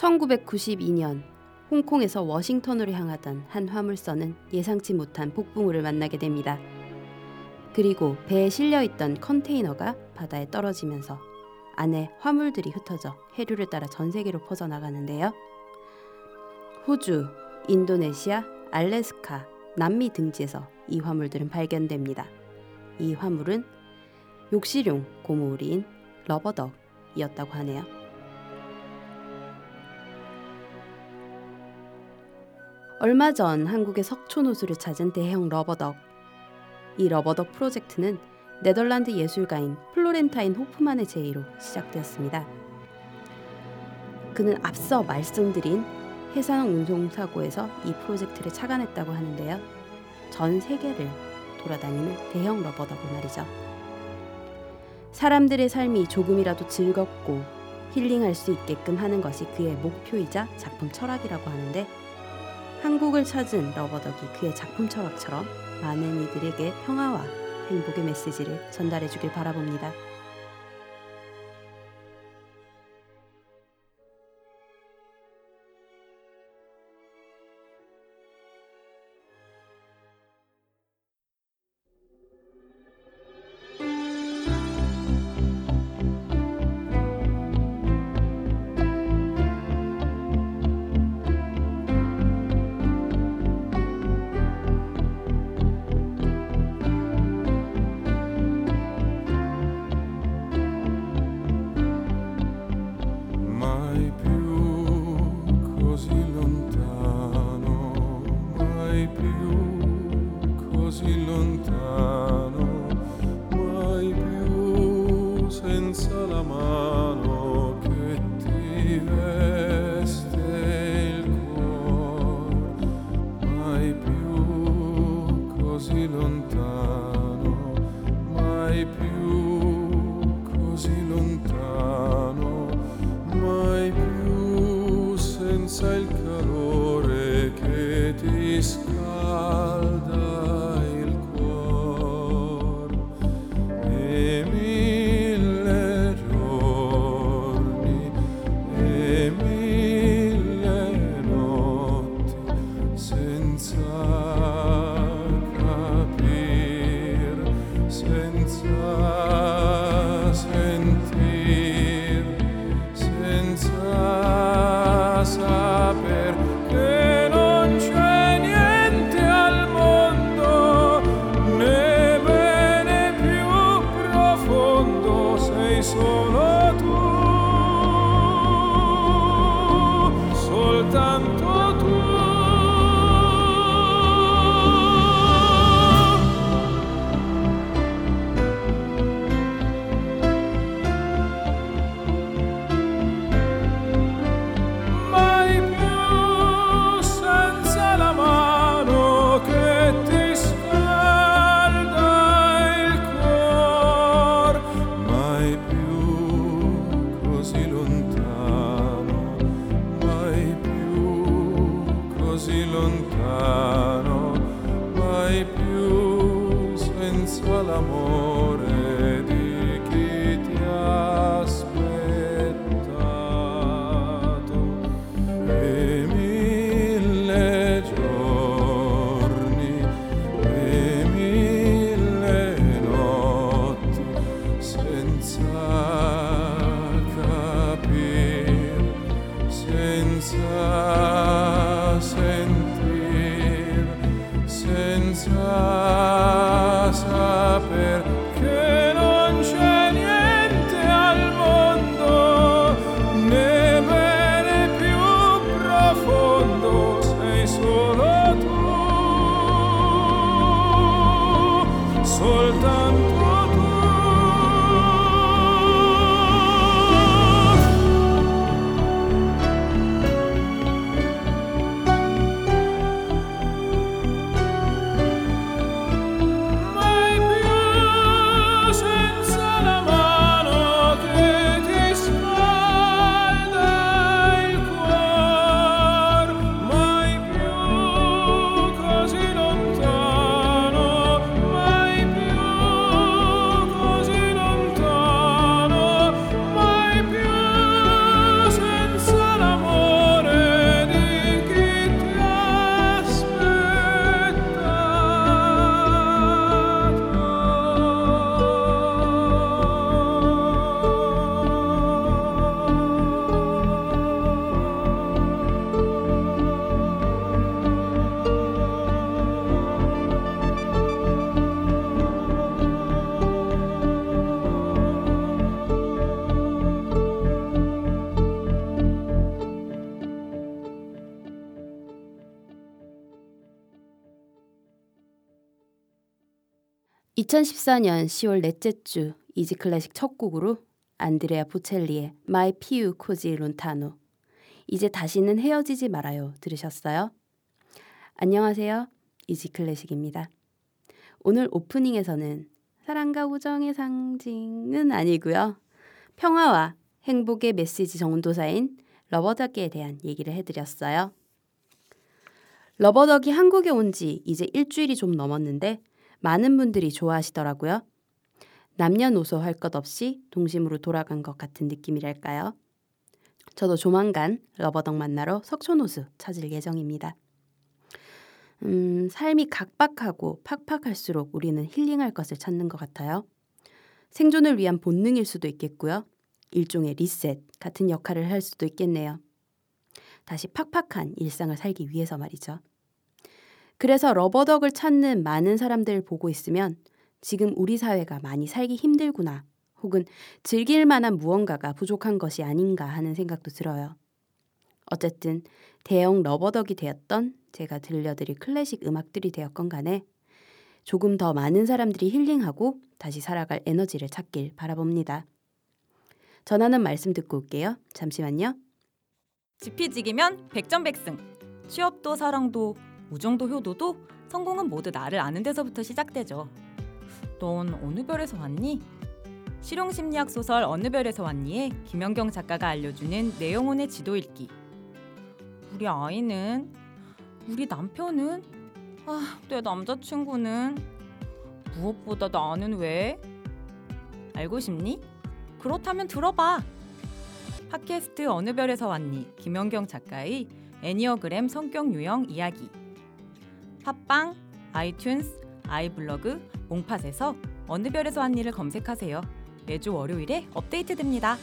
1992년 홍콩에서 워싱턴으로 향하던 한 화물선은 예상치 못한 폭풍우를 만나게 됩니다. 그리고 배에 실려 있던 컨테이너가 바다에 떨어지면서 안에 화물들이 흩어져 해류를 따라 전 세계로 퍼져나가는데요. 호주, 인도네시아, 알래스카, 남미 등지에서 이 화물들은 발견됩니다. 이 화물은 욕실용 고무우리인 러버덕이었다고 하네요. 얼마 전 한국의 석촌 호수를 찾은 대형 러버덕. 이 러버덕 프로젝트는 네덜란드 예술가인 플로렌타인 호프만의 제의로 시작되었습니다. 그는 앞서 말씀드린 해상 운송 사고에서 이 프로젝트를 착안했다고 하는데요. 전 세계를 돌아다니는 대형 러버덕을 말이죠. 사람들의 삶이 조금이라도 즐겁고 힐링할 수 있게끔 하는 것이 그의 목표이자 작품 철학이라고 하는데 한국을 찾은 러버덕이 그의 작품 철학처럼 많은 이들에게 평화와 행복의 메시지를 전달해 주길 바라봅니다. 2014년 10월 넷째 주 이지 클래식 첫 곡으로 안드레아 보첼리의 Mai più così lontano 이제 다시는 헤어지지 말아요 들으셨어요? 안녕하세요. 이지 클래식입니다. 오늘 오프닝에서는 사랑과 우정의 상징은 아니고요. 평화와 행복의 메시지 전도사인 러버덕에 대한 얘기를 해드렸어요. 러버덕이 한국에 온 지 이제 일주일이 좀 넘었는데 많은 분들이 좋아하시더라고요. 남녀노소 할 것 없이 동심으로 돌아간 것 같은 느낌이랄까요. 저도 조만간 러버덕 만나러 석촌호수 찾을 예정입니다. 음, 삶이 각박하고 팍팍할수록 우리는 힐링할 것을 찾는 것 같아요. 생존을 위한 본능일 수도 있겠고요. 일종의 리셋 같은 역할을 할 수도 있겠네요. 다시 팍팍한 일상을 살기 위해서 말이죠. 그래서 러버덕을 찾는 많은 사람들을 보고 있으면 지금 우리 사회가 많이 살기 힘들구나 혹은 즐길 만한 무언가가 부족한 것이 아닌가 하는 생각도 들어요. 어쨌든 대형 러버덕이 되었던 제가 들려드릴 클래식 음악들이 되었건 간에 조금 더 많은 사람들이 힐링하고 다시 살아갈 에너지를 찾길 바라봅니다. 전하는 말씀 듣고 올게요. 잠시만요. 지피지기면 백전백승. 취업도 사랑도 우정도 효도도 성공은 모두 나를 아는 데서부터 시작되죠. 넌 어느 별에서 왔니? 실용심리학 소설 어느 별에서 왔니에 김연경 작가가 알려주는 내 영혼의 지도 읽기. 우리 아이는 우리 남편은 아, 내 남자친구는 무엇보다 나는 왜? 알고 싶니? 그렇다면 들어봐. 팟캐스트 어느 별에서 왔니? 김연경 작가의 애니어그램 성격 유형 이야기. 팟빵, 아이튠스, 아이블로그, 몽팟에서 어느 별에서 왔니를 검색하세요. 매주 월요일에 업데이트됩니다.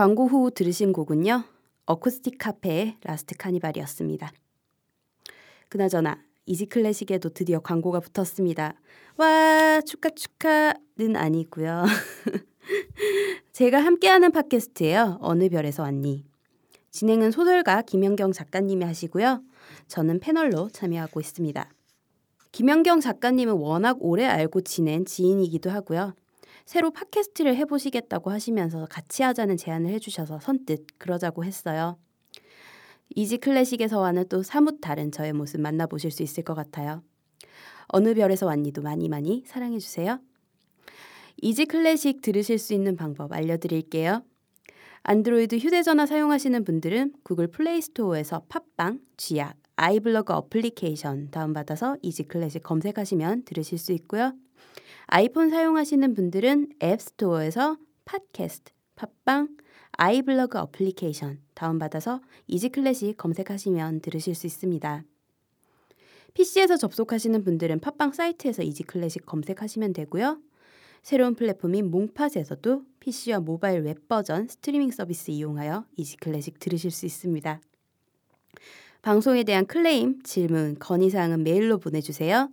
광고 후 들으신 곡은요. 어쿠스틱 카페의 Last Carnival이었습니다. 그나저나 Easy Classic에도 드디어 광고가 붙었습니다. 와 축하 축하는 아니고요. 제가 함께하는 팟캐스트예요. 어느 별에서 왔니? 진행은 소설가 김연경 작가님이 하시고요. 저는 패널로 참여하고 있습니다. 김연경 작가님은 워낙 오래 알고 지낸 지인이기도 하고요. 새로 팟캐스트를 해보시겠다고 하시면서 같이 하자는 제안을 해주셔서 선뜻 그러자고 했어요. Easy Classic에서와는 또 사뭇 다른 저의 모습 만나보실 수 있을 것 같아요. 어느 별에서 왔니도 많이 많이 사랑해주세요. Easy Classic 들으실 수 있는 방법 알려드릴게요. 안드로이드 휴대전화 사용하시는 분들은 구글 플레이 스토어에서 팟빵, 쥐약, 아이블로그 어플리케이션 다운받아서 Easy Classic 검색하시면 들으실 수 있고요. 아이폰 사용하시는 분들은 앱 스토어에서 팟캐스트, 팟빵, 아이블로그 어플리케이션 다운받아서 Easy Classic 검색하시면 들으실 수 있습니다. PC에서 접속하시는 분들은 팟빵 사이트에서 Easy Classic 검색하시면 되고요. 새로운 플랫폼인 몽팟에서도 PC와 모바일 웹 버전 스트리밍 서비스 이용하여 Easy Classic 들으실 수 있습니다. 방송에 대한 클레임, 질문, 건의사항은 메일로 보내주세요.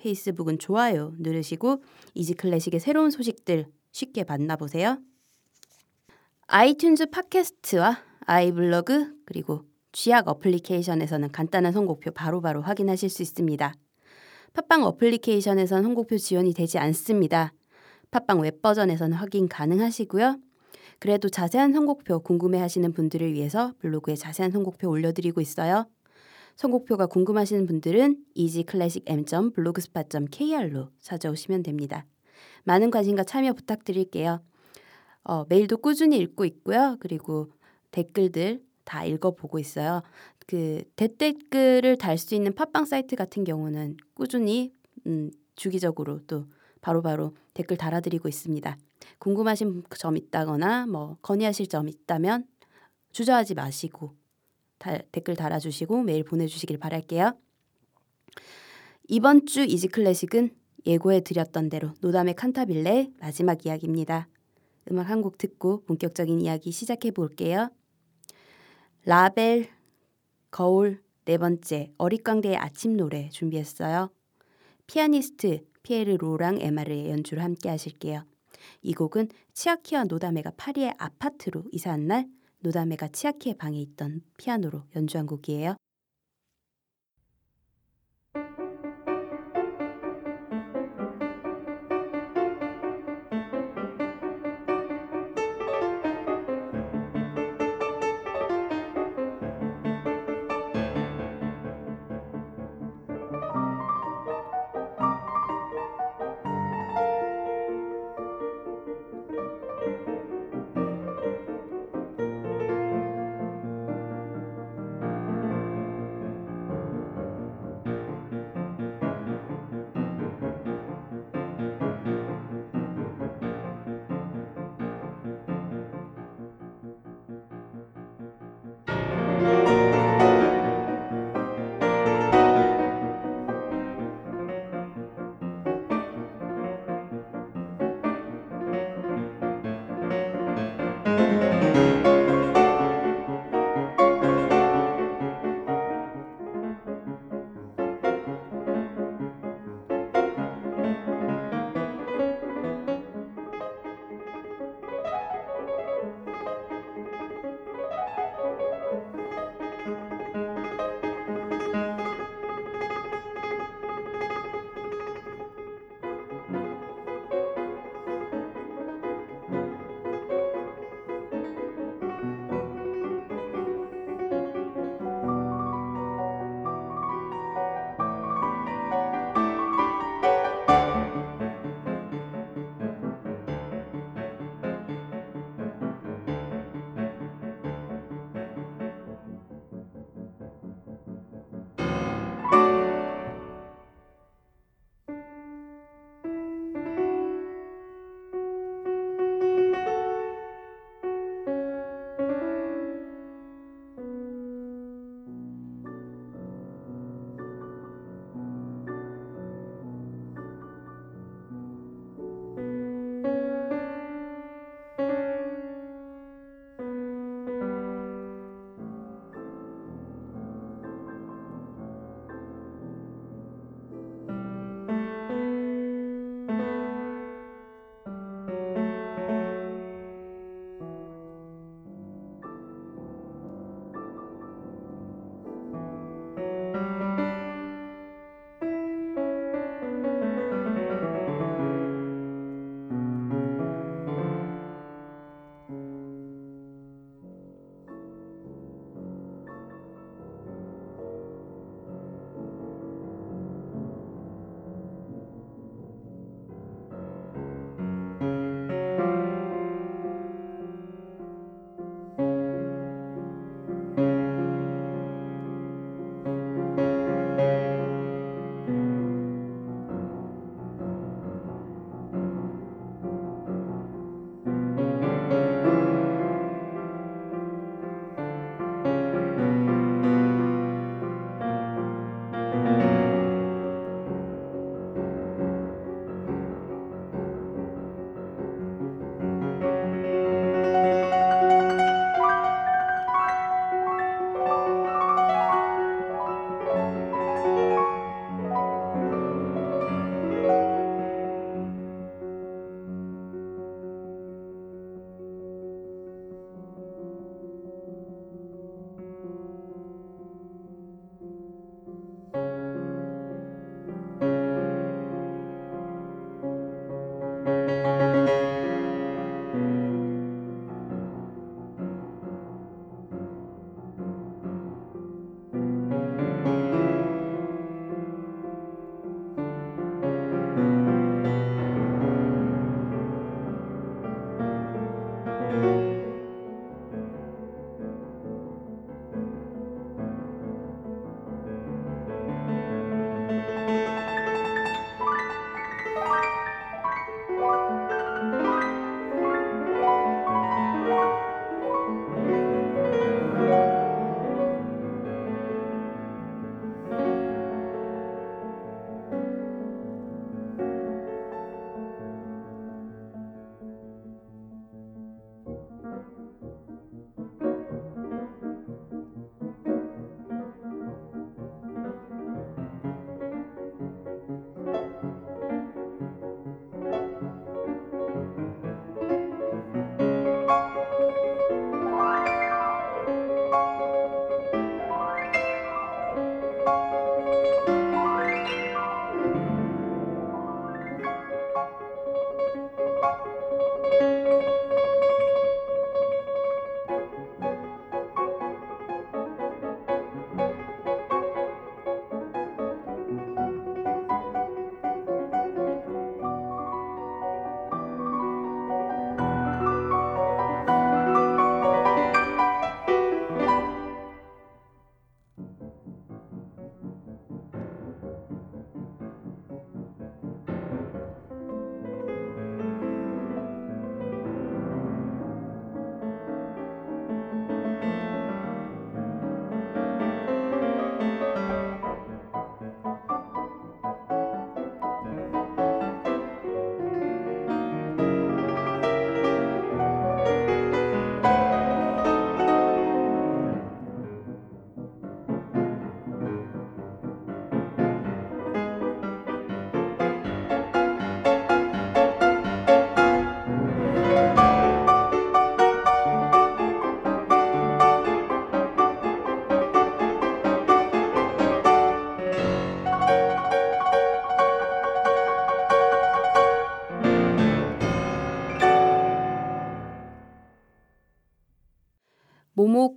페이스북은 좋아요 누르시고 Easy Classic의 새로운 소식들 쉽게 만나보세요. 아이튠즈 팟캐스트와 아이블로그 그리고 쥐약 어플리케이션에서는 간단한 선곡표 바로 바로 확인하실 수 있습니다. 팟빵 어플리케이션에선 선곡표 지원이 되지 않습니다. 팟빵 웹 버전에서는 확인 가능하시고요. 그래도 자세한 선곡표 궁금해하시는 분들을 위해서 블로그에 자세한 선곡표 올려드리고 있어요. 선곡표가 궁금하시는 분들은 easyclassicm.blogspot.kr로 찾아오시면 됩니다. 많은 관심과 참여 부탁드릴게요. 어, 메일도 꾸준히 읽고 있고요. 그리고 댓글들 다 읽어보고 있어요. 그 댓글을 달 수 있는 팟빵 사이트 같은 경우는 꾸준히 음, 주기적으로 또 바로바로 댓글 달아드리고 있습니다. 궁금하신 점 있다거나 뭐 건의하실 점 있다면 주저하지 마시고 다, 댓글 달아주시고 메일 보내주시길 바랄게요. 이번 주 Easy Classic은 예고해 드렸던 대로 노다메 칸타빌레의 마지막 이야기입니다. 음악 한 곡 듣고 본격적인 이야기 시작해 볼게요. 라벨 거울 네 번째 어릿광대의 아침 노래 준비했어요. 피아니스트 피에르 로랑 에마르의 연주를 함께 하실게요. 이 곡은 치아키와 노다메가 파리의 아파트로 이사한 날 노다메가 치아키의 방에 있던 피아노로 연주한 곡이에요.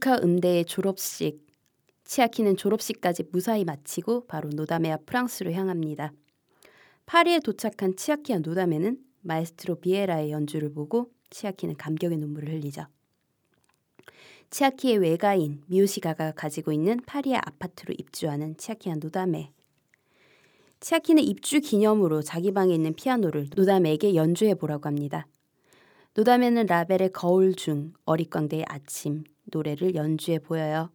모모오카 음대의 졸업식. 치아키는 졸업식까지 무사히 마치고 바로 노다메와 프랑스로 향합니다. 파리에 도착한 치아키와 노다메는 마에스트로 비에라의 연주를 보고 치아키는 감격의 눈물을 흘리죠. 치아키의 외가인 미요시가가 가지고 있는 파리의 아파트로 입주하는 치아키와 노다메. 치아키는 입주 기념으로 자기 방에 있는 피아노를 노다메에게 연주해 보라고 합니다. 노다메는 라벨의 거울 중 어릿광대의 아침 노래를 연주해 보여요.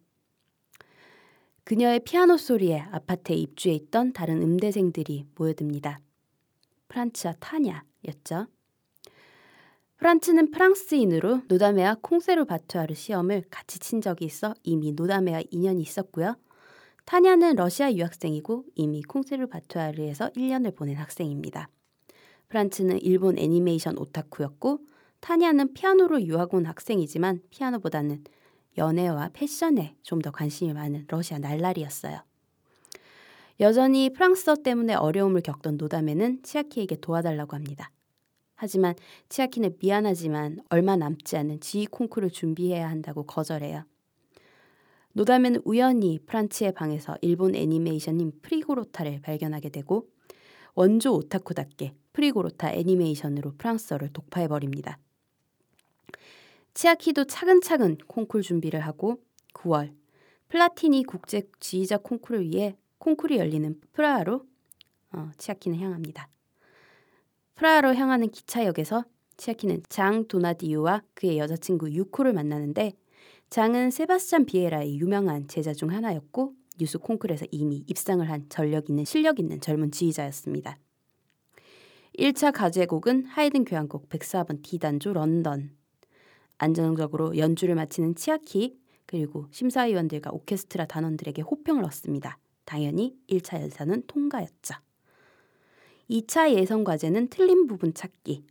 그녀의 피아노 소리에 아파트에 입주해 있던 다른 음대생들이 모여듭니다. 프란츠와 타냐였죠. 프란츠는 프랑스인으로 노다메와 콩세르 바투아르 시험을 같이 친 적이 있어 이미 노다메와 인연이 있었고요. 타냐는 러시아 유학생이고 이미 콩세르 바투아르에서 1년을 보낸 학생입니다. 프란츠는 일본 애니메이션 오타쿠였고 타냐는 피아노로 유학 온 학생이지만 피아노보다는 연애와 패션에 좀 더 관심이 많은 러시아 날라리였어요. 여전히 프랑스어 때문에 어려움을 겪던 노다메는 치아키에게 도와달라고 합니다. 하지만 치아키는 미안하지만 얼마 남지 않은 지휘 콩쿠르를 준비해야 한다고 거절해요. 노다메는 우연히 프란츠의 방에서 일본 애니메이션인 푸리고로타를 발견하게 되고 원조 오타쿠답게 푸리고로타 애니메이션으로 프랑스어를 독파해버립니다. 치아키도 차근차근 콩쿨 준비를 하고 9월 플라티니 국제 지휘자 콩쿨을 위해 콩쿨이 열리는 프라하로 어, 치아키는 향합니다. 프라하로 향하는 기차역에서 치아키는 장 도나디우와 그의 여자친구 유코를 만나는데 장은 세바스찬 비에라의 유명한 제자 중 하나였고 뉴스 콩쿨에서 이미 입상을 한 전력 있는 실력 있는 젊은 지휘자였습니다. 1차 가제곡은 하이든 교향곡 104번 D단조 런던. 안정적으로 연주를 마치는 치아키 그리고 심사위원들과 오케스트라 단원들에게 호평을 얻습니다. 당연히 1차 예선은 통과였죠. 2차 예선 과제는 틀린 부분 찾기.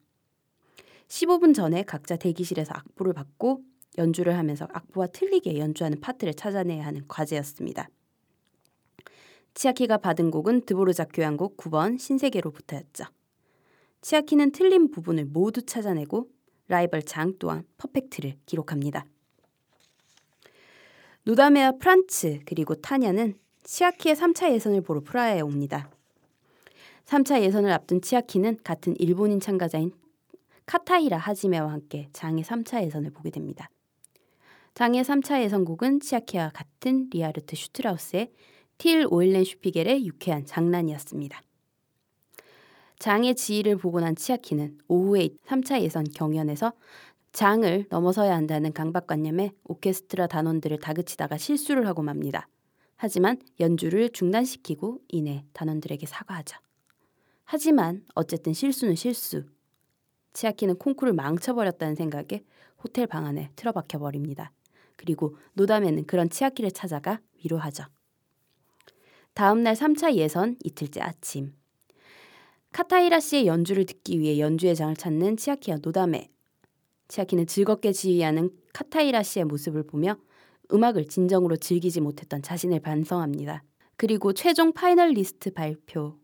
15분 전에 각자 대기실에서 악보를 받고 연주를 하면서 악보와 틀리게 연주하는 파트를 찾아내야 하는 과제였습니다. 치아키가 받은 곡은 드보르작 교향곡 9번 신세계로부터였죠. 치아키는 틀린 부분을 모두 찾아내고 라이벌 장 또한 퍼펙트를 기록합니다. 노다메와 프란츠 그리고 타냐는 치아키의 3차 예선을 보러 프라하에 옵니다. 3차 예선을 앞둔 치아키는 같은 일본인 참가자인 카타히라 하지메와 함께 장의 3차 예선을 보게 됩니다. 장의 3차 예선곡은 치아키와 같은 리하르트 슈트라우스의 틸 오일렌 슈피겔의 유쾌한 장난이었습니다. 장의 지휘를 보고 난 치아키는 오후에 3차 예선 경연에서 장을 넘어서야 한다는 강박관념에 오케스트라 단원들을 다그치다가 실수를 하고 맙니다. 하지만 연주를 중단시키고 이내 단원들에게 사과하죠. 하지만 어쨌든 실수는 실수. 치아키는 콩쿠를 망쳐버렸다는 생각에 호텔 방 안에 틀어박혀 버립니다. 그리고 노담에는 그런 치아키를 찾아가 위로하죠. 다음 날 3차 예선 이틀째 아침. 카타이라 씨의 연주를 듣기 위해 연주회 장을 찾는 치아키와 노담에. 치아키는 즐겁게 지휘하는 카타이라 씨의 모습을 보며 음악을 진정으로 즐기지 못했던 자신을 반성합니다. 그리고 최종 finalist 발표.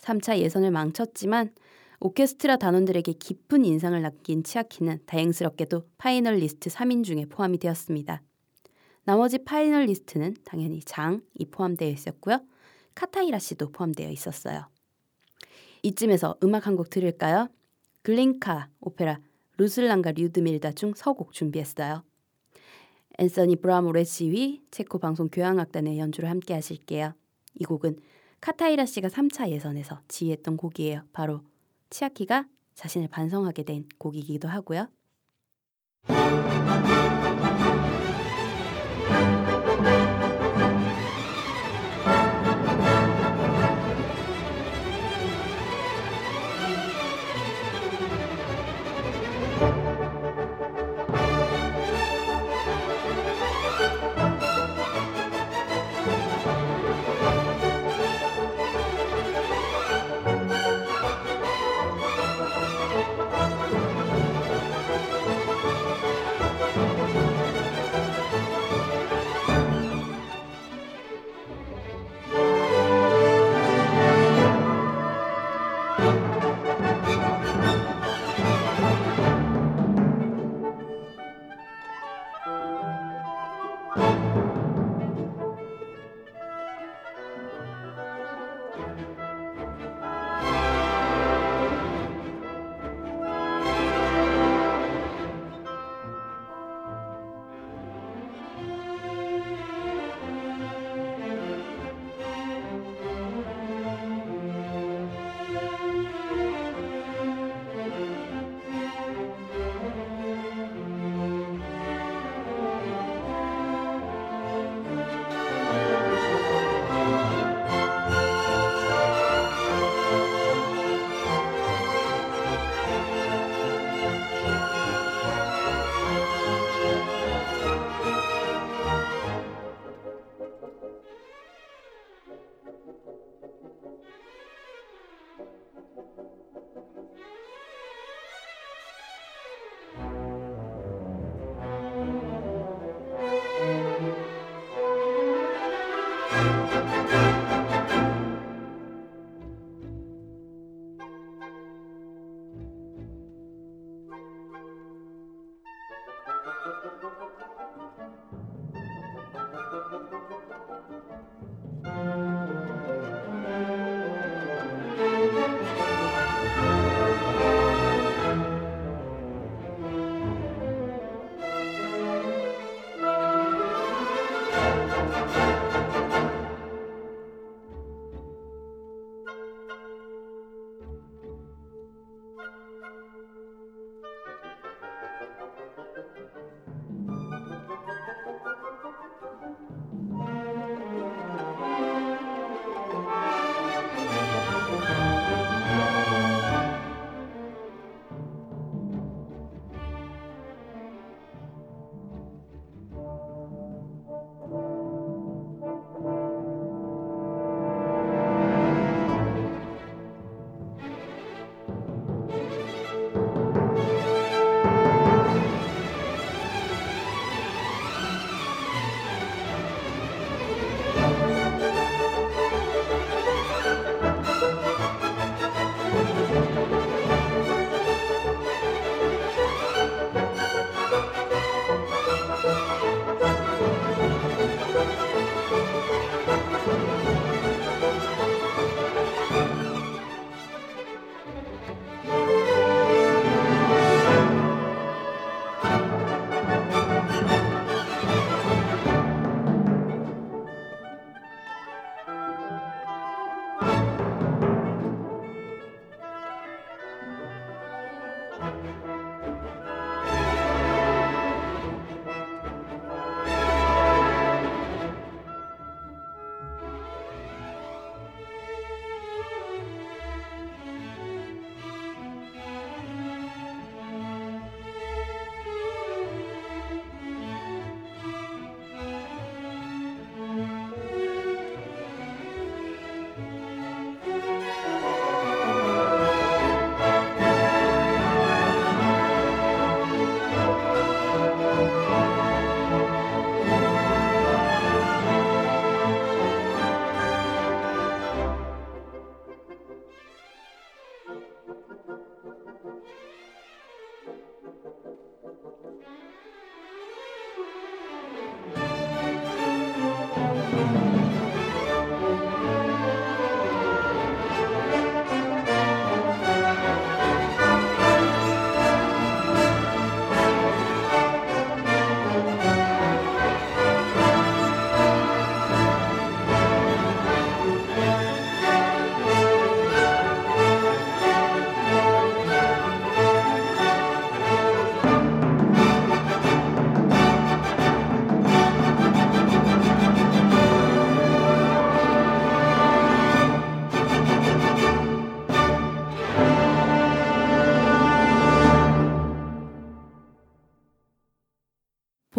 3차 예선을 망쳤지만 오케스트라 단원들에게 깊은 인상을 남긴 치아키는 다행스럽게도 finalist 3인 중에 포함이 되었습니다. 나머지 finalist는 당연히 장이 포함되어 있었고요. 카타히라 씨도 포함되어 있었어요. 이쯤에서 음악 한 곡 들을까요? 글린카 오페라 루슬랑과 류드밀라 중 서곡 준비했어요. 앤서니 브라모의 지휘, 체코 방송 교향악단의 연주를 함께 하실게요. 이 곡은 카타이라 씨가 3차 예선에서 지휘했던 곡이에요. 바로 치아키가 자신을 반성하게 된 곡이기도 하고요.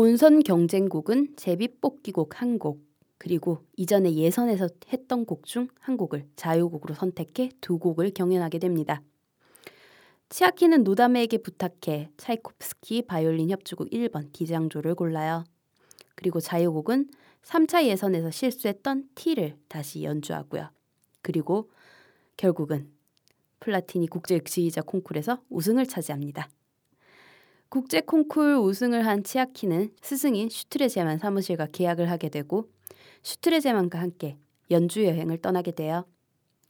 본선 경쟁곡은 제비뽑기곡 한 곡, 그리고 이전에 예선에서 했던 곡 중 한 곡을 자유곡으로 선택해 두 곡을 경연하게 됩니다. 치아키는 노다메에게 부탁해 차이코프스키 바이올린 협주곡 1번 디장조를 골라요. 그리고 자유곡은 3차 예선에서 실수했던 T를 다시 연주하고요. 그리고 결국은 플라티니 국제 지휘자 콩쿨에서 우승을 차지합니다. 국제 콩쿨 우승을 한 치아키는 스승인 슈트레제만 사무실과 계약을 하게 되고 슈트레제만과 함께 연주 여행을 떠나게 돼요.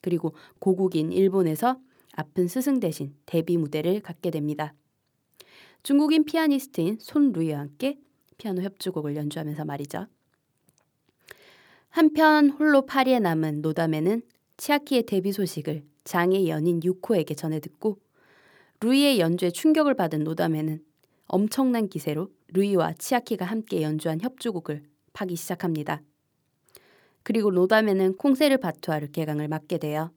그리고 고국인 일본에서 아픈 스승 대신 데뷔 무대를 갖게 됩니다. 중국인 피아니스트인 손 루이와 함께 피아노 협주곡을 연주하면서 말이죠. 한편 홀로 파리에 남은 노다메는 치아키의 데뷔 소식을 장의 연인 유코에게 전해 듣고 루이의 연주에 충격을 받은 노담에는 엄청난 기세로 루이와 치아키가 함께 연주한 협주곡을 파기 시작합니다. 그리고 노담에는 콩세르 바투아르 개강을 맡게 돼요.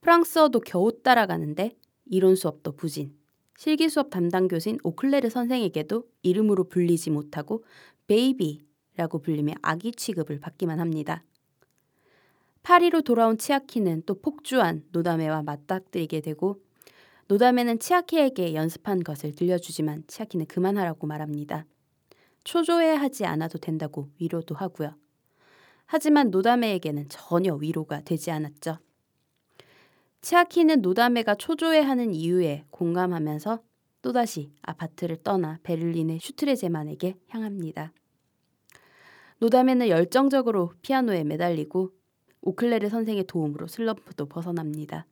프랑스어도 겨우 따라가는데 이론 수업도 부진. 실기 수업 담당 교수인 오클레르 선생에게도 이름으로 불리지 못하고 베이비라고 불리며 아기 취급을 받기만 합니다. 파리로 돌아온 치아키는 또 폭주한 노다메와 맞닥뜨리게 되고 노다메는 치아키에게 연습한 것을 들려주지만 치아키는 그만하라고 말합니다. 초조해하지 않아도 된다고 위로도 하고요. 하지만 노다메에게는 전혀 위로가 되지 않았죠. 치아키는 노다메가 초조해하는 이유에 공감하면서 또다시 아파트를 떠나 베를린의 슈트레제만에게 향합니다. 노다메는 열정적으로 피아노에 매달리고 오클레르 선생의 도움으로 슬럼프도 벗어납니다.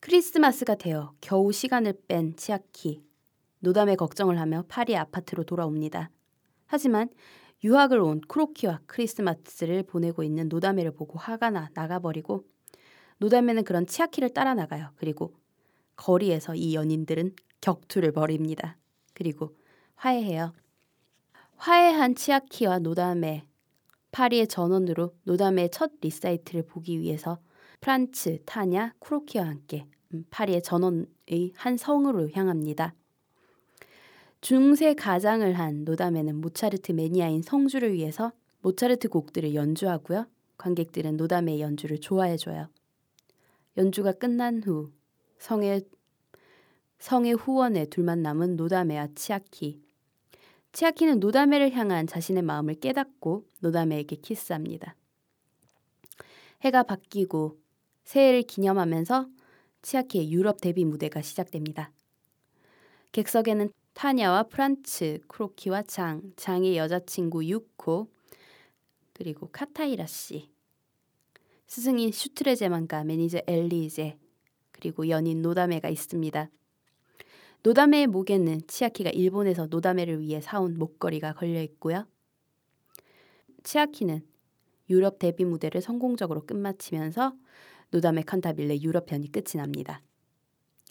크리스마스가 되어 겨우 시간을 뺀 치아키. 노담의 걱정을 하며 파리 아파트로 돌아옵니다. 하지만 유학을 온 크로키와 크리스마스를 보내고 있는 노다메를 보고 화가 나 나가버리고 노다메는 그런 치아키를 따라 나가요. 그리고 거리에서 이 연인들은 격투를 벌입니다. 그리고 화해해요. 화해한 치아키와 노다메 파리의 전원으로 노다메의 첫 리사이틀을 보기 위해서 프란츠, 타냐, 쿠로키와 함께 음, 파리의 전원의 한 성으로 향합니다. 중세 가장을 한 노다메는 모차르트 매니아인 성주를 위해서 모차르트 곡들을 연주하고요. 관객들은 노다메 연주를 좋아해줘요. 연주가 끝난 후 성의 성의 후원에 둘만 남은 노다메와 치아키. 치아키는 노다메를 향한 자신의 마음을 깨닫고 노다메에게 키스합니다. 해가 바뀌고 새해를 기념하면서 치아키의 유럽 데뷔 무대가 시작됩니다. 객석에는 타냐와 프란츠, 쿠로키와 장, 장의 여자친구 유코, 그리고 카타이라 씨, 스승인 슈트레제만과 매니저 엘리제, 그리고 연인 노다메가 있습니다. 노다메의 목에는 치아키가 일본에서 노다메를 위해 사온 목걸이가 걸려 있고요. 치아키는 유럽 데뷔 무대를 성공적으로 끝마치면서 노다메 칸타빌레 유럽 편이 끝이 납니다.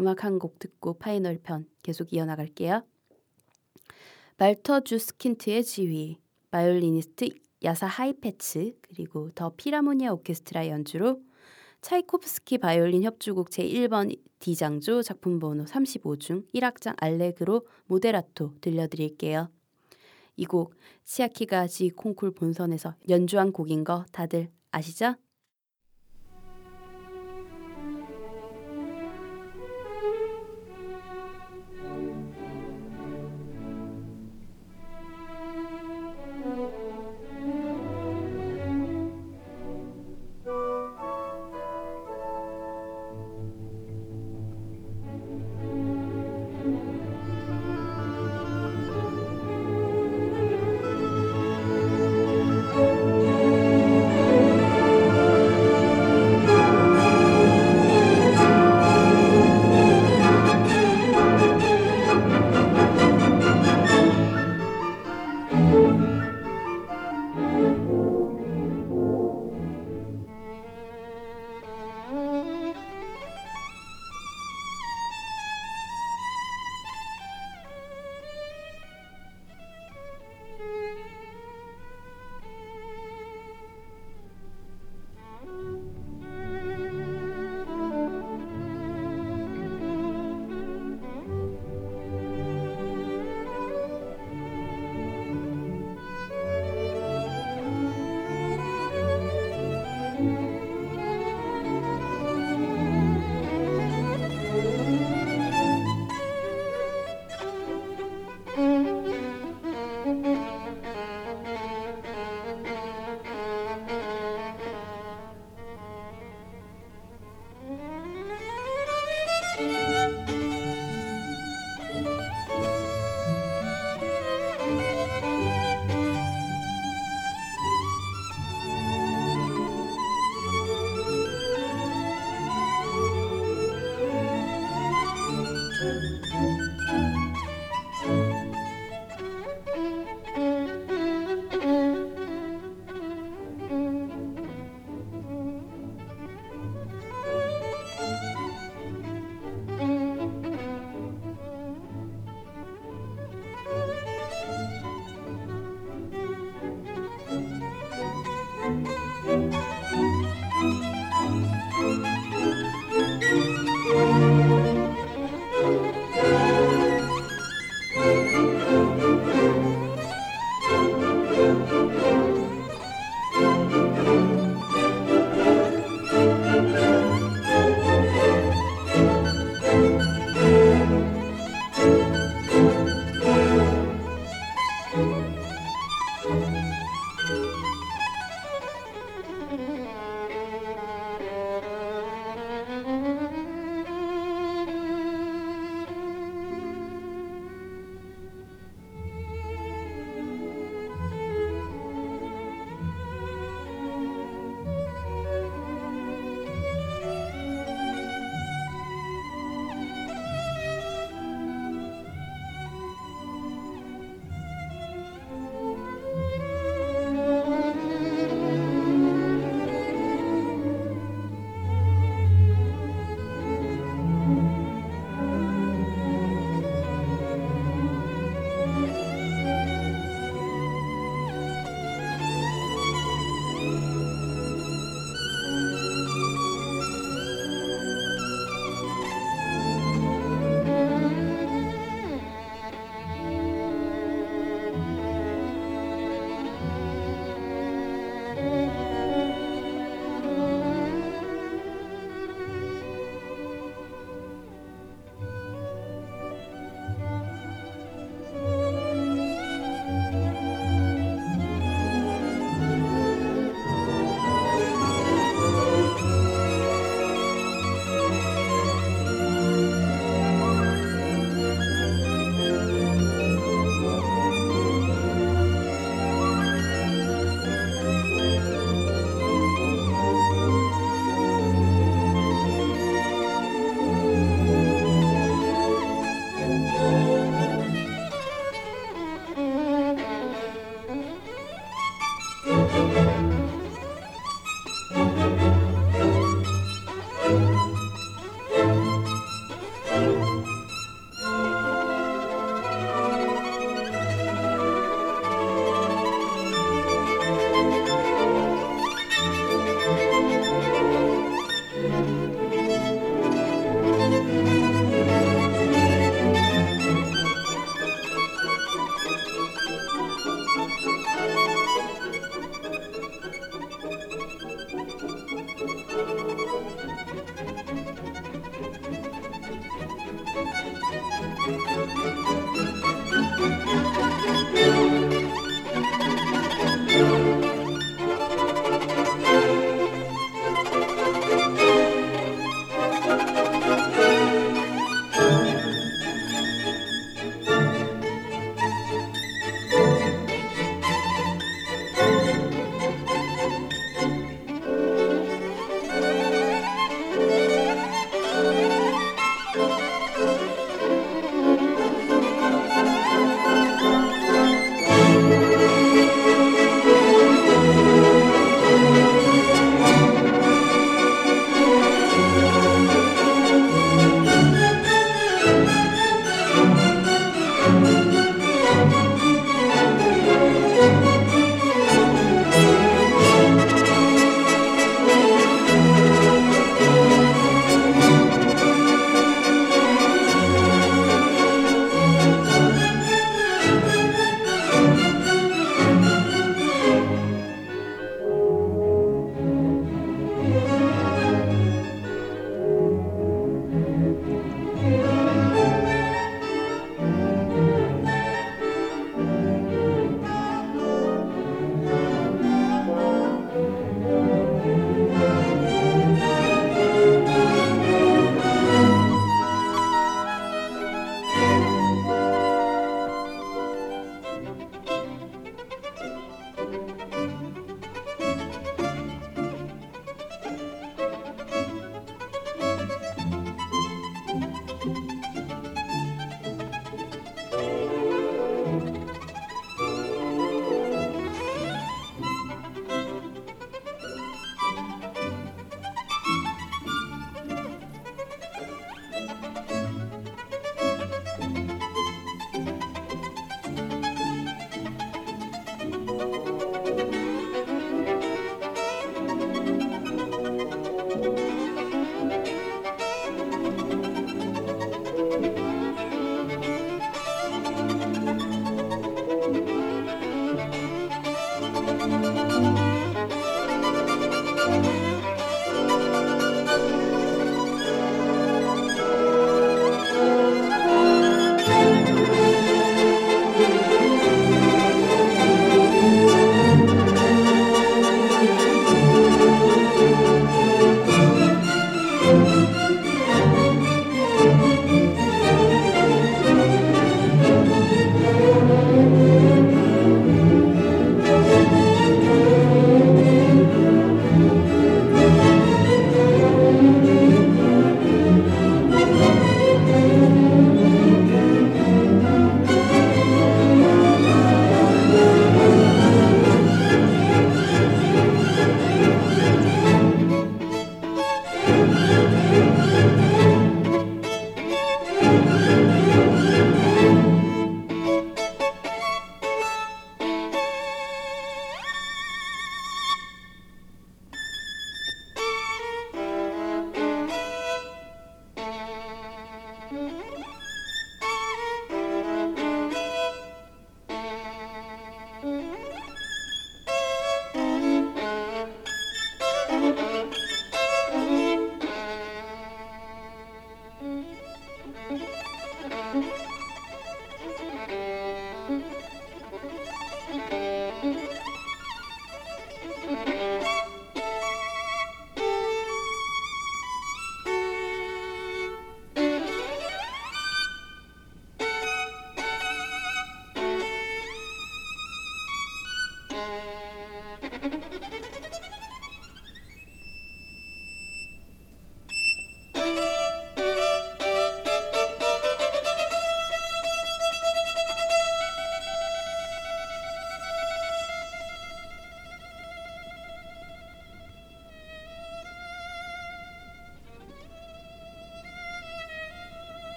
음악 한 곡 듣고 파이널 편 계속 이어나갈게요. 발터 주스킨트의 지휘, 바이올리니스트 야사 하이페츠 그리고 The Philharmonia 오케스트라 연주로 차이코프스키 바이올린 협주곡 제1번 D장조 작품 번호 35중 1악장 알레그로 모데라토 들려드릴게요. 이 곡 시아키가 지 콩쿨 본선에서 연주한 곡인 거 다들 아시죠?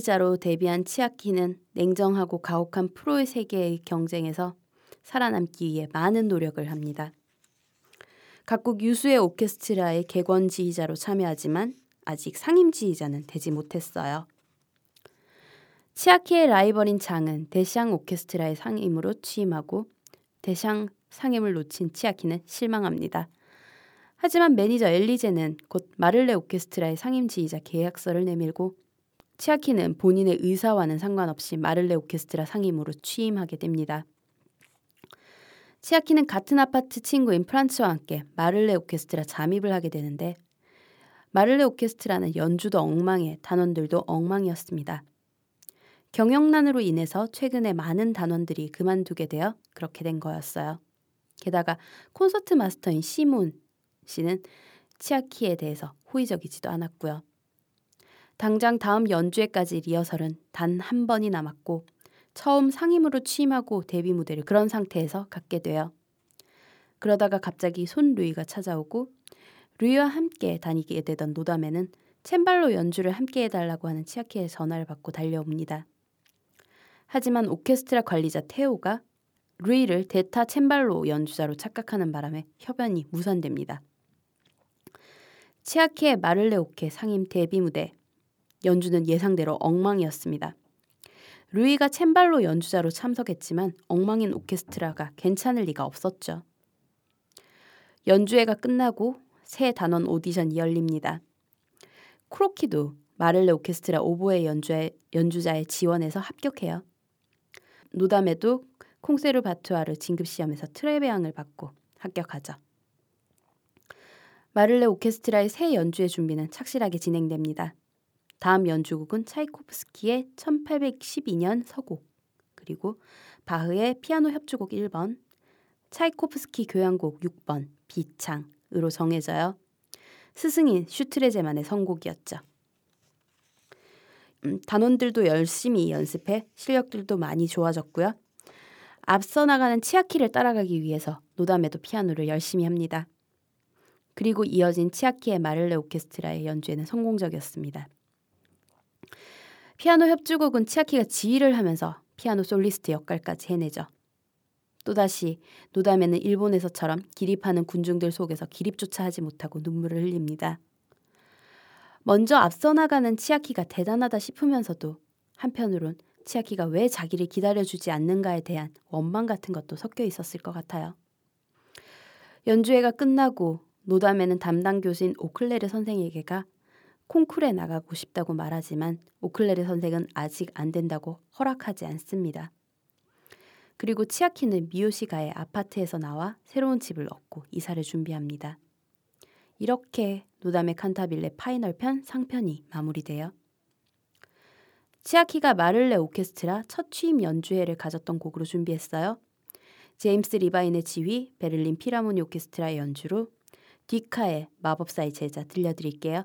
지휘자로 데뷔한 치아키는 냉정하고 가혹한 프로의 세계의 경쟁에서 살아남기 위해 많은 노력을 합니다. 각국 유수의 오케스트라의 객원 지휘자로 참여하지만 아직 상임 지휘자는 되지 못했어요. 치아키의 라이벌인 장은 데샹 오케스트라의 상임으로 취임하고 데샹 상임을 놓친 치아키는 실망합니다. 하지만 매니저 엘리제는 곧 마를레 오케스트라의 상임 지휘자 계약서를 내밀고 치아키는 본인의 의사와는 상관없이 마를레 오케스트라 상임으로 취임하게 됩니다. 치아키는 같은 아파트 친구인 프란츠와 함께 마를레 오케스트라 잠입을 하게 되는데 마를레 오케스트라는 연주도 엉망에 단원들도 엉망이었습니다. 경영난으로 인해서 최근에 많은 단원들이 그만두게 되어 그렇게 된 거였어요. 게다가 콘서트 마스터인 시몬 씨는 치아키에 대해서 호의적이지도 않았고요. 당장 다음 연주회까지 리허설은 단 한 번이 남았고 처음 상임으로 취임하고 데뷔 무대를 그런 상태에서 갖게 돼요. 그러다가 갑자기 손 루이가 찾아오고 루이와 함께 다니게 되던 노담에는 챔발로 연주를 함께 해달라고 하는 치아키의 전화를 받고 달려옵니다. 하지만 오케스트라 관리자 테오가 루이를 대타 챔발로 연주자로 착각하는 바람에 협연이 무산됩니다. 치아키의 마를레 오케 상임 데뷔 무대 연주는 예상대로 엉망이었습니다. 루이가 챔발로 연주자로 참석했지만 엉망인 오케스트라가 괜찮을 리가 없었죠. 연주회가 끝나고 새 단원 오디션이 열립니다. 크로키도 마를레 오케스트라 오보에 연주의, 연주자의 지원에서 합격해요. 노담에도 콩세르 바투아르 진급 시험에서 트레베앙을 받고 합격하죠. 마를레 오케스트라의 새 연주회 준비는 착실하게 진행됩니다. 다음 연주곡은 차이코프스키의 1812년 서곡, 그리고 바흐의 피아노 협주곡 1번, 차이코프스키 교향곡 6번 비창으로 정해져요. 스승인 슈트레제만의 선곡이었죠. 음, 단원들도 열심히 연습해 실력들도 많이 좋아졌고요. 앞서 나가는 치아키를 따라가기 위해서 노담에도 피아노를 열심히 합니다. 그리고 이어진 치아키의 마를레 오케스트라의 연주에는 성공적이었습니다. 피아노 협주곡은 치아키가 지휘를 하면서 피아노 솔리스트 역할까지 해내죠. 또다시 노담에는 일본에서처럼 기립하는 군중들 속에서 기립조차 하지 못하고 눈물을 흘립니다. 먼저 앞서 나가는 치아키가 대단하다 싶으면서도 한편으론 치아키가 왜 자기를 기다려주지 않는가에 대한 원망 같은 것도 섞여 있었을 것 같아요. 연주회가 끝나고 노다메는 담당 교수인 오클레르 선생에게 가 콩쿨에 나가고 싶다고 말하지만 오클레르 선생은 아직 안 된다고 허락하지 않습니다. 그리고 치아키는 미요시가의 아파트에서 나와 새로운 집을 얻고 이사를 준비합니다. 이렇게 노다메 칸타빌레 파이널 편 상편이 마무리돼요. 치아키가 마를레 오케스트라 첫 취임 연주회를 가졌던 곡으로 준비했어요. 제임스 리바인의 지휘, 베를린 피라모니 오케스트라의 연주로 디카의 마법사의 제자 들려드릴게요.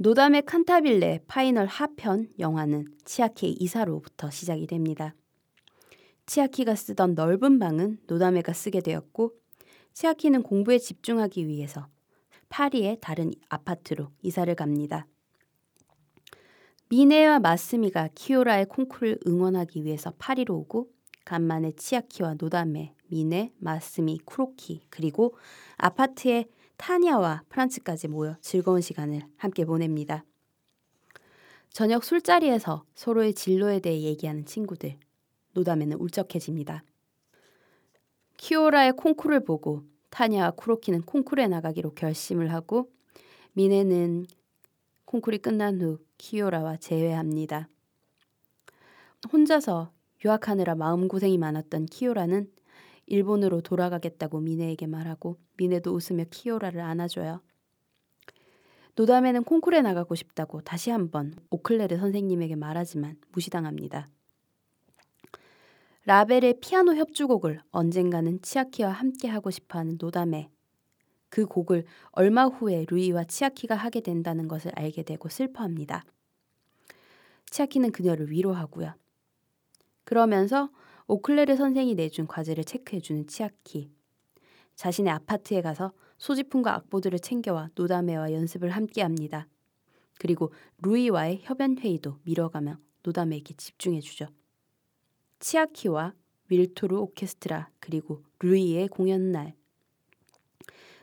노다메 칸타빌레 파이널 하편 영화는 치아키의 이사로부터 시작이 됩니다. 치아키가 쓰던 넓은 방은 노다메가 쓰게 되었고 치아키는 공부에 집중하기 위해서 파리의 다른 아파트로 이사를 갑니다. 미네와 마스미가 키요라의 콩쿠르를 응원하기 위해서 파리로 오고 간만에 치아키와 노다메, 미네, 마스미, 쿠로키 그리고 아파트에 타냐와 프란츠까지 모여 즐거운 시간을 함께 보냅니다. 저녁 술자리에서 서로의 진로에 대해 얘기하는 친구들. 노담에는 울적해집니다. 키오라의 콩쿠르를 보고 타냐와 쿠로키는 콩쿠르에 나가기로 결심을 하고 미네는 콩쿠르이 끝난 후 키오라와 재회합니다. 혼자서 유학하느라 마음고생이 많았던 키오라는 일본으로 돌아가겠다고 미네에게 말하고 미네도 웃으며 키오라를 안아줘요. 노담에는 콩쿠르에 나가고 싶다고 다시 한번 오클레르 선생님에게 말하지만 무시당합니다. 라벨의 피아노 협주곡을 언젠가는 치아키와 함께 하고 싶어하는 노담에 그 곡을 얼마 후에 루이와 치아키가 하게 된다는 것을 알게 되고 슬퍼합니다. 치아키는 그녀를 위로하고요. 그러면서 오클레르 선생이 내준 과제를 체크해주는 치아키. 자신의 아파트에 가서 소지품과 악보들을 챙겨와 노다메와 연습을 함께 합니다. 그리고 루이와의 협연 회의도 미뤄가며 노다메에게 집중해주죠. 치아키와 밀토르 오케스트라 그리고 루이의 공연 날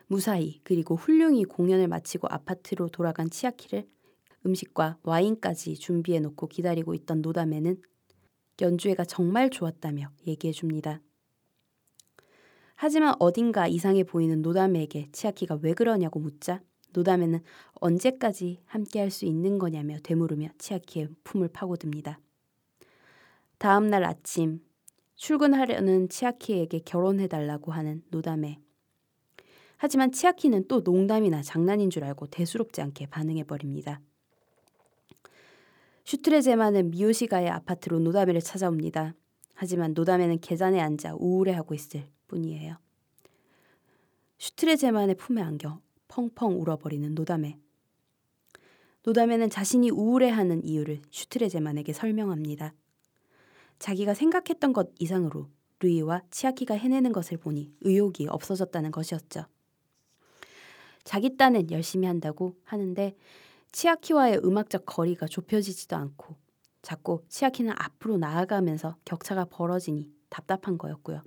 무사히 그리고 훌륭히 공연을 마치고 아파트로 돌아간 치아키를 음식과 와인까지 준비해 놓고 기다리고 있던 노다메는 연주회가 정말 좋았다며 얘기해 줍니다. 하지만 어딘가 이상해 보이는 노다메에게 치아키가 왜 그러냐고 묻자 노다메는 언제까지 함께 할 수 있는 거냐며 되물으며 치아키의 품을 파고듭니다. 다음 날 아침 출근하려는 치아키에게 결혼해달라고 하는 노다메. 하지만 치아키는 또 농담이나 장난인 줄 알고 대수롭지 않게 반응해버립니다. 슈트레제만은 미요시가의 아파트로 노다메를 찾아옵니다. 하지만 노다메는 계단에 앉아 우울해하고 있을 뿐이에요. 슈트레제만의 품에 안겨 펑펑 울어버리는 노다메. 노다메는 자신이 우울해하는 이유를 슈트레제만에게 설명합니다. 자기가 생각했던 것 이상으로 루이와 치아키가 해내는 것을 보니 의욕이 없어졌다는 것이었죠. 자기 딴은 열심히 한다고 하는데 치아키와의 음악적 거리가 좁혀지지도 않고 자꾸 치아키는 앞으로 나아가면서 격차가 벌어지니 답답한 거였고요.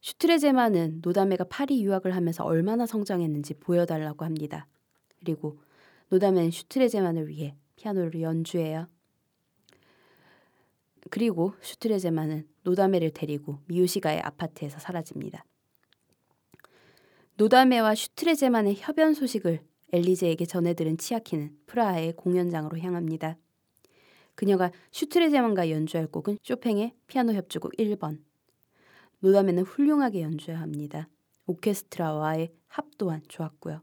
슈트레제만은 노다메가 파리 유학을 하면서 얼마나 성장했는지 보여달라고 합니다. 그리고 노다메는 슈트레제만을 위해 피아노를 연주해요. 그리고 슈트레제만은 노다메를 데리고 미요시가의 아파트에서 사라집니다. 노다메와 슈트레제만의 협연 소식을 엘리제에게 전해들은 치아키는 프라하의 공연장으로 향합니다. 그녀가 슈트레제만과 연주할 곡은 쇼팽의 피아노 협주곡 1번. 노다메는 훌륭하게 연주해 냅니다. 오케스트라와의 합 또한 좋았고요.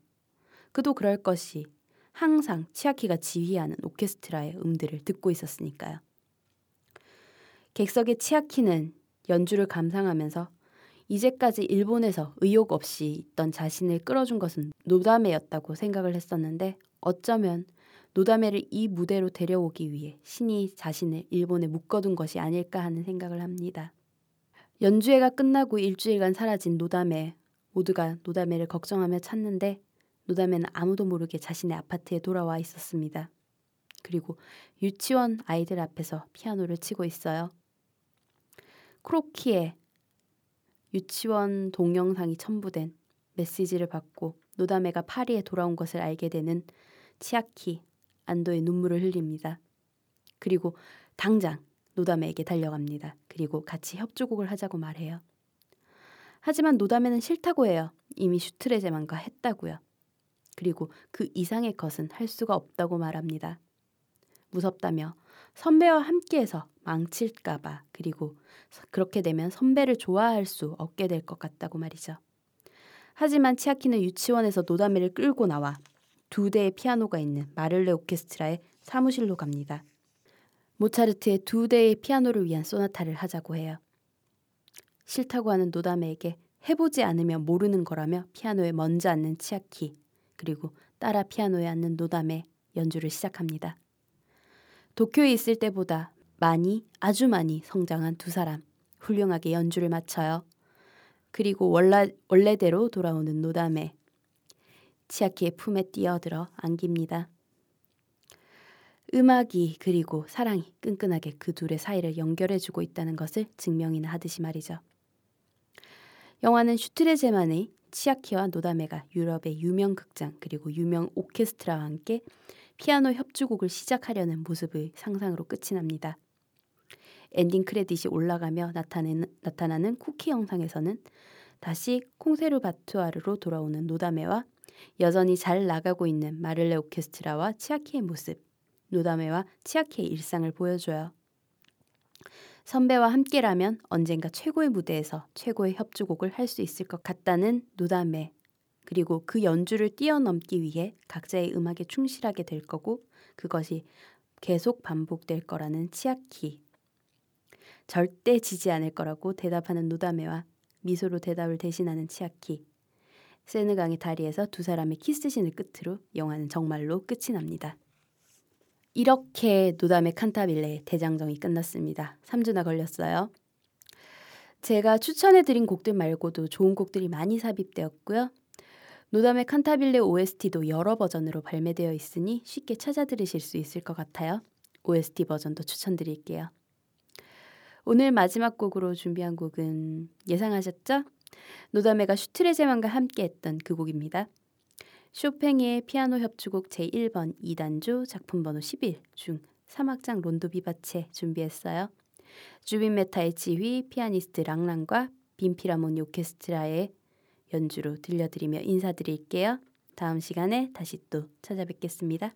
그도 그럴 것이 항상 치아키가 지휘하는 오케스트라의 음들을 듣고 있었으니까요. 객석의 치아키는 연주를 감상하면서 이제까지 일본에서 의욕 없이 있던 자신을 끌어준 것은 노다메였다고 생각을 했었는데 어쩌면 노다메를 이 무대로 데려오기 위해 신이 자신을 일본에 묶어둔 것이 아닐까 하는 생각을 합니다. 연주회가 끝나고 일주일간 사라진 노다메 모두가 노다메를 걱정하며 찾는데 노다메는 아무도 모르게 자신의 아파트에 돌아와 있었습니다. 그리고 유치원 아이들 앞에서 피아노를 치고 있어요. 크로키에 유치원 동영상이 첨부된 메시지를 받고 노다메가 파리에 돌아온 것을 알게 되는 치아키 안도의 눈물을 흘립니다. 그리고 당장 노다메에게 달려갑니다. 그리고 같이 협주곡을 하자고 말해요. 하지만 노다메는 싫다고 해요. 이미 슈트레제만과 했다고요. 그리고 그 이상의 것은 할 수가 없다고 말합니다. 무섭다며 선배와 함께해서 망칠까봐 그리고 그렇게 되면 선배를 좋아할 수 없게 될 것 같다고 말이죠. 하지만 치아키는 유치원에서 노다메를 끌고 나와 두 대의 피아노가 있는 마를레 오케스트라의 사무실로 갑니다. 모차르트의 두 대의 피아노를 위한 소나타를 하자고 해요. 싫다고 하는 노다메에게 해보지 않으면 모르는 거라며 피아노에 먼저 앉는 치아키 그리고 따라 피아노에 앉는 노다메 연주를 시작합니다. 도쿄에 있을 때보다 많이 아주 많이 성장한 두 사람 훌륭하게 연주를 마쳐요. 그리고 원라, 원래대로 돌아오는 노담에 치아키의 품에 뛰어들어 안깁니다. 음악이 그리고 사랑이 끈끈하게 그 둘의 사이를 연결해주고 있다는 것을 증명이나 하듯이 말이죠. 영화는 슈트레제만의 치아키와 노다메가 유럽의 유명 극장 그리고 유명 오케스트라와 함께 피아노 협주곡을 시작하려는 모습의 상상으로 끝이 납니다. 엔딩 크레딧이 올라가며 나타나는 쿠키 영상에서는 다시 콩세르바투아르로 돌아오는 노다메와 여전히 잘 나가고 있는 마를레 오케스트라와 치아키의 모습, 노다메와 치아키의 일상을 보여줘요. 선배와 함께라면 언젠가 최고의 무대에서 최고의 협주곡을 할 수 있을 것 같다는 노다메 그리고 그 연주를 뛰어넘기 위해 각자의 음악에 충실하게 될 거고 그것이 계속 반복될 거라는 치아키. 절대 지지 않을 거라고 대답하는 노다메와 미소로 대답을 대신하는 치아키. 세느강의 다리에서 두 사람의 키스신을 끝으로 영화는 정말로 끝이 납니다. 이렇게 노담의 칸타빌레의 대장정이 끝났습니다. 3주나 걸렸어요. 제가 추천해드린 곡들 말고도 좋은 곡들이 많이 삽입되었고요. 노담의 칸타빌레 OST도 여러 버전으로 발매되어 있으니 쉽게 찾아 들으실 수 있을 것 같아요. OST 버전도 추천드릴게요. 오늘 마지막 곡으로 준비한 곡은 예상하셨죠? 노다메가 슈트레제만과 함께했던 그 곡입니다. 쇼팽의 피아노 협주곡 제1번 2단조 작품 번호 11 중 3악장 론도 비바체 준비했어요. 주빈 메타의 지휘, 피아니스트 랑랑과 빈피라모니 오케스트라의 연주로 들려드리며 인사드릴게요. 다음 시간에 다시 또 찾아뵙겠습니다.